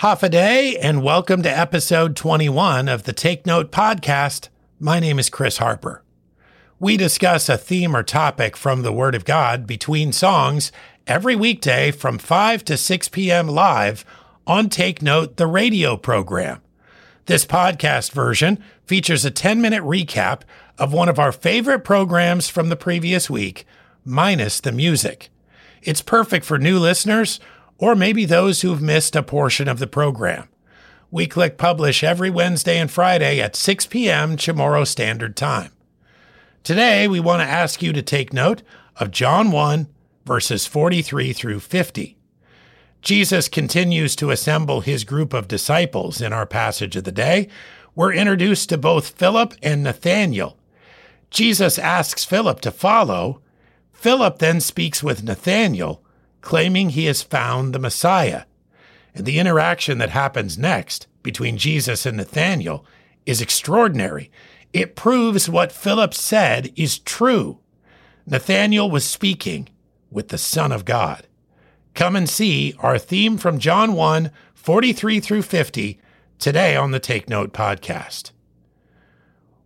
Hafa adai, and welcome to episode 21 of the Take Note podcast. My name is Chris Harper. We discuss a theme or topic from the Word of God between songs every weekday from 5 to 6 p.m. live on Take Note, the radio program. This podcast version features a 10 minute recap of one of our favorite programs from the previous week, minus the music. It's perfect for new listeners or maybe those who've missed a portion of the program. We click publish every Wednesday and Friday at 6 p.m. Chamorro Standard Time. Today, we want to ask you to take note of John 1, verses 43 through 50. Jesus continues to assemble his group of disciples in our passage of the day. We're introduced to both Philip and Nathanael. Jesus asks Philip to follow. Philip then speaks with Nathanael claiming he has found the Messiah. And the interaction that happens next between Jesus and Nathanael is extraordinary. It proves what Philip said is true. Nathanael was speaking with the Son of God. Come and see our theme from John 1 43 through 50 today on the Take Note podcast.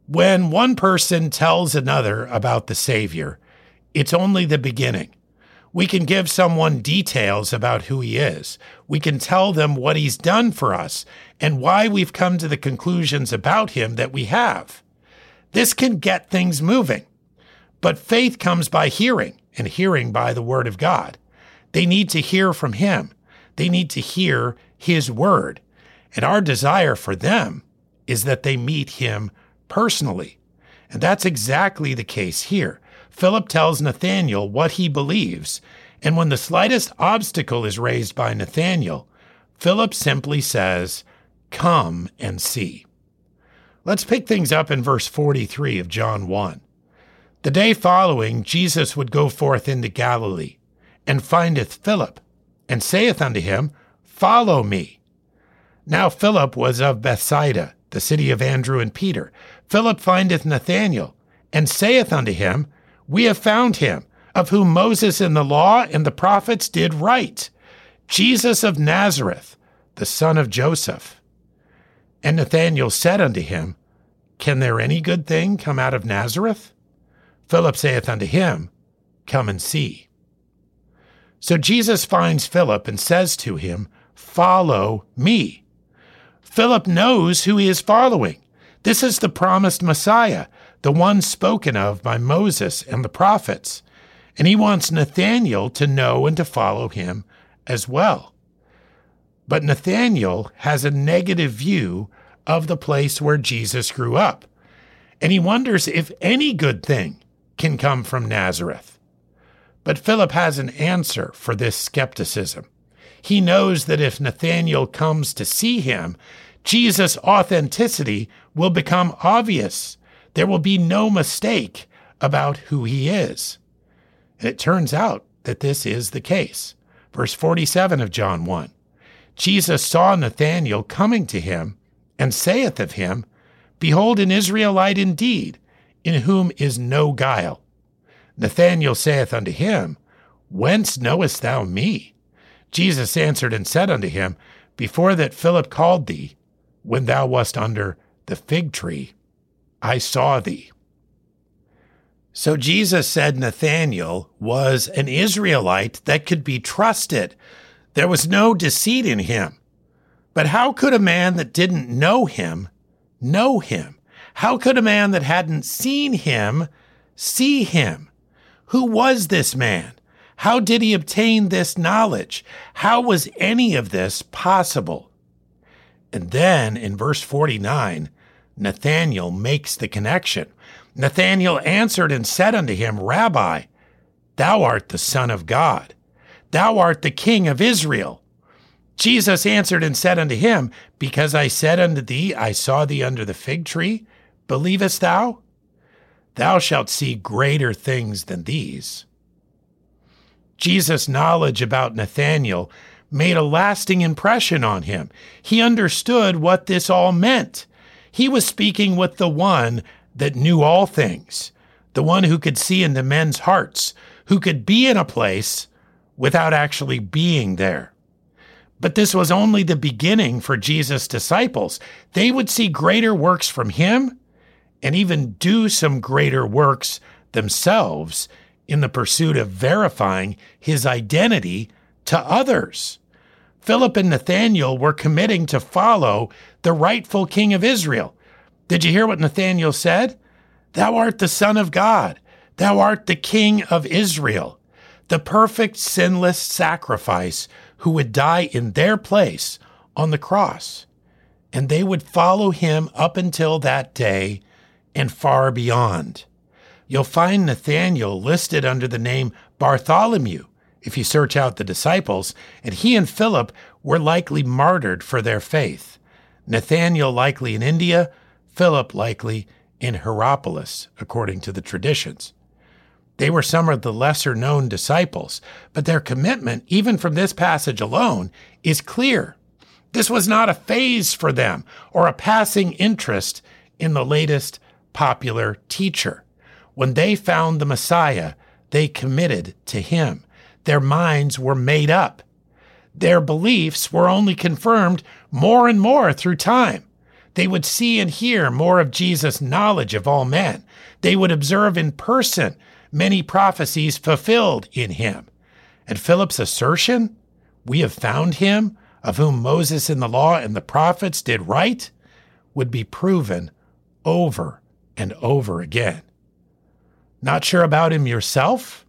When one person tells another about the Savior, it's only the beginning. We can give someone details about who he is. We can tell them what he's done for us and why we've come to the conclusions about him that we have. This can get things moving. But faith comes by hearing, and hearing by the word of God. They need to hear from him. They need to hear his word. And our desire for them is that they meet him personally. And that's exactly the case here. Philip tells Nathanael what he believes, and when the slightest obstacle is raised by Nathanael, Philip simply says, Come and see. Let's pick things up in verse 43 of John 1. The day following, Jesus would go forth into Galilee, and findeth Philip, and saith unto him, Follow me. Now Philip was of Bethsaida, the city of Andrew and Peter. Philip findeth Nathanael, and saith unto him, we have found him, of whom Moses in the law and the prophets did write, Jesus of Nazareth, the son of Joseph. And Nathanael said unto him, Can there any good thing come out of Nazareth? Philip saith unto him, Come and see. So Jesus finds Philip and says to him, Follow me. Philip knows who he is following. This is the promised Messiah, the one spoken of by Moses and the prophets. And he wants Nathanael to know and to follow him as well. But Nathanael has a negative view of the place where Jesus grew up, and he wonders if any good thing can come from Nazareth. But Philip has an answer for this skepticism. He knows that if Nathanael comes to see him, Jesus' authenticity will become obvious there will be no mistake about who he is. And it turns out that this is the case. Verse 47 of John 1 Jesus saw Nathanael coming to him and saith of him, Behold, an Israelite indeed, in whom is no guile. Nathanael saith unto him, Whence knowest thou me? Jesus answered and said unto him, Before that Philip called thee, when thou wast under the fig tree, I saw thee. So Jesus said Nathanael was an Israelite that could be trusted. There was no deceit in him. But how could a man that didn't know him know him? How could a man that hadn't seen him see him? Who was this man? How did he obtain this knowledge? How was any of this possible? And then in verse 49, Nathanael makes the connection. Nathanael answered and said unto him, Rabbi, thou art the Son of God. Thou art the King of Israel. Jesus answered and said unto him, Because I said unto thee, I saw thee under the fig tree, believest thou? Thou shalt see greater things than these. Jesus' knowledge about Nathanael made a lasting impression on him. He understood what this all meant. He was speaking with the one that knew all things, the one who could see into men's hearts, who could be in a place without actually being there. But this was only the beginning for Jesus' disciples. They would see greater works from him and even do some greater works themselves in the pursuit of verifying his identity to others. Philip and Nathanael were committing to follow the rightful king of Israel. Did you hear what Nathanael said? Thou art the Son of God. Thou art the King of Israel, the perfect sinless sacrifice who would die in their place on the cross. And they would follow him up until that day and far beyond. You'll find Nathanael listed under the name Bartholomew if you search out the disciples, and he and Philip were likely martyred for their faith. Nathanael likely in India, Philip likely in Hierapolis, according to the traditions. They were some of the lesser known disciples, but their commitment, even from this passage alone, is clear. This was not a phase for them or a passing interest in the latest popular teacher. When they found the Messiah, they committed to him. Their minds were made up. Their beliefs were only confirmed more and more through time. They would see and hear more of Jesus' knowledge of all men. They would observe in person many prophecies fulfilled in him. And Philip's assertion, we have found him, of whom Moses in the law and the prophets did write, would be proven over and over again. Not sure about him yourself?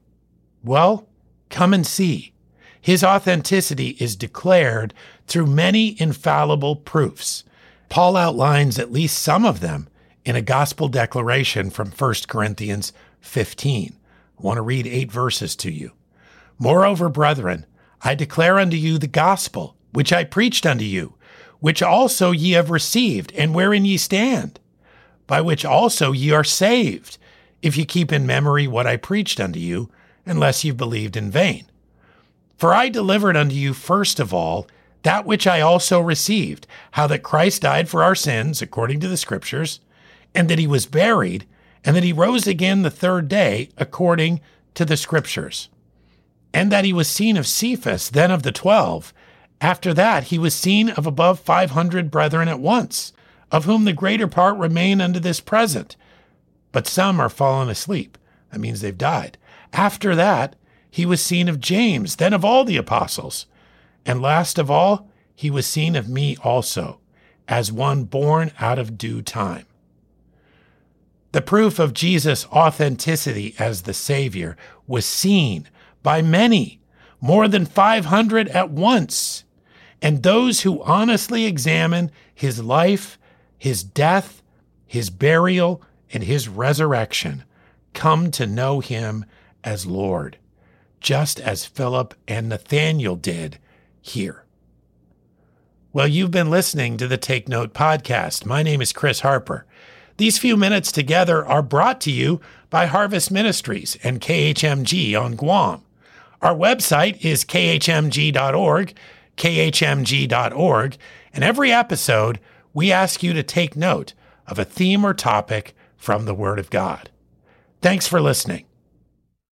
Well, come and see. His authenticity is declared through many infallible proofs. Paul outlines at least some of them in a gospel declaration from 1 Corinthians 15. I want to read eight verses to you. Moreover, brethren, I declare unto you the gospel which I preached unto you, which also ye have received, and wherein ye stand, by which also ye are saved, if ye keep in memory what I preached unto you, unless ye believed in vain. For I delivered unto you first of all that which I also received, how that Christ died for our sins, according to the Scriptures, and that he was buried, and that he rose again the third day, according to the Scriptures, and that he was seen of Cephas, then of the twelve. After that, he was seen of above five hundred brethren at once, of whom the greater part remain unto this present, but some are fallen asleep. That means they've died. After that, he was seen of James, then of all the apostles. And last of all, he was seen of me also, as one born out of due time. The proof of Jesus' authenticity as the Savior was seen by many, more than 500 at once. And those who honestly examine his life, his death, his burial, and his resurrection come to know him as Lord, just as Philip and Nathanael did here. Well, you've been listening to the Take Note podcast. My name is Chris Harper. These few minutes together are brought to you by Harvest Ministries and KHMG on Guam. Our website is khmg.org, khmg.org, and every episode we ask you to take note of a theme or topic from the Word of God. Thanks for listening.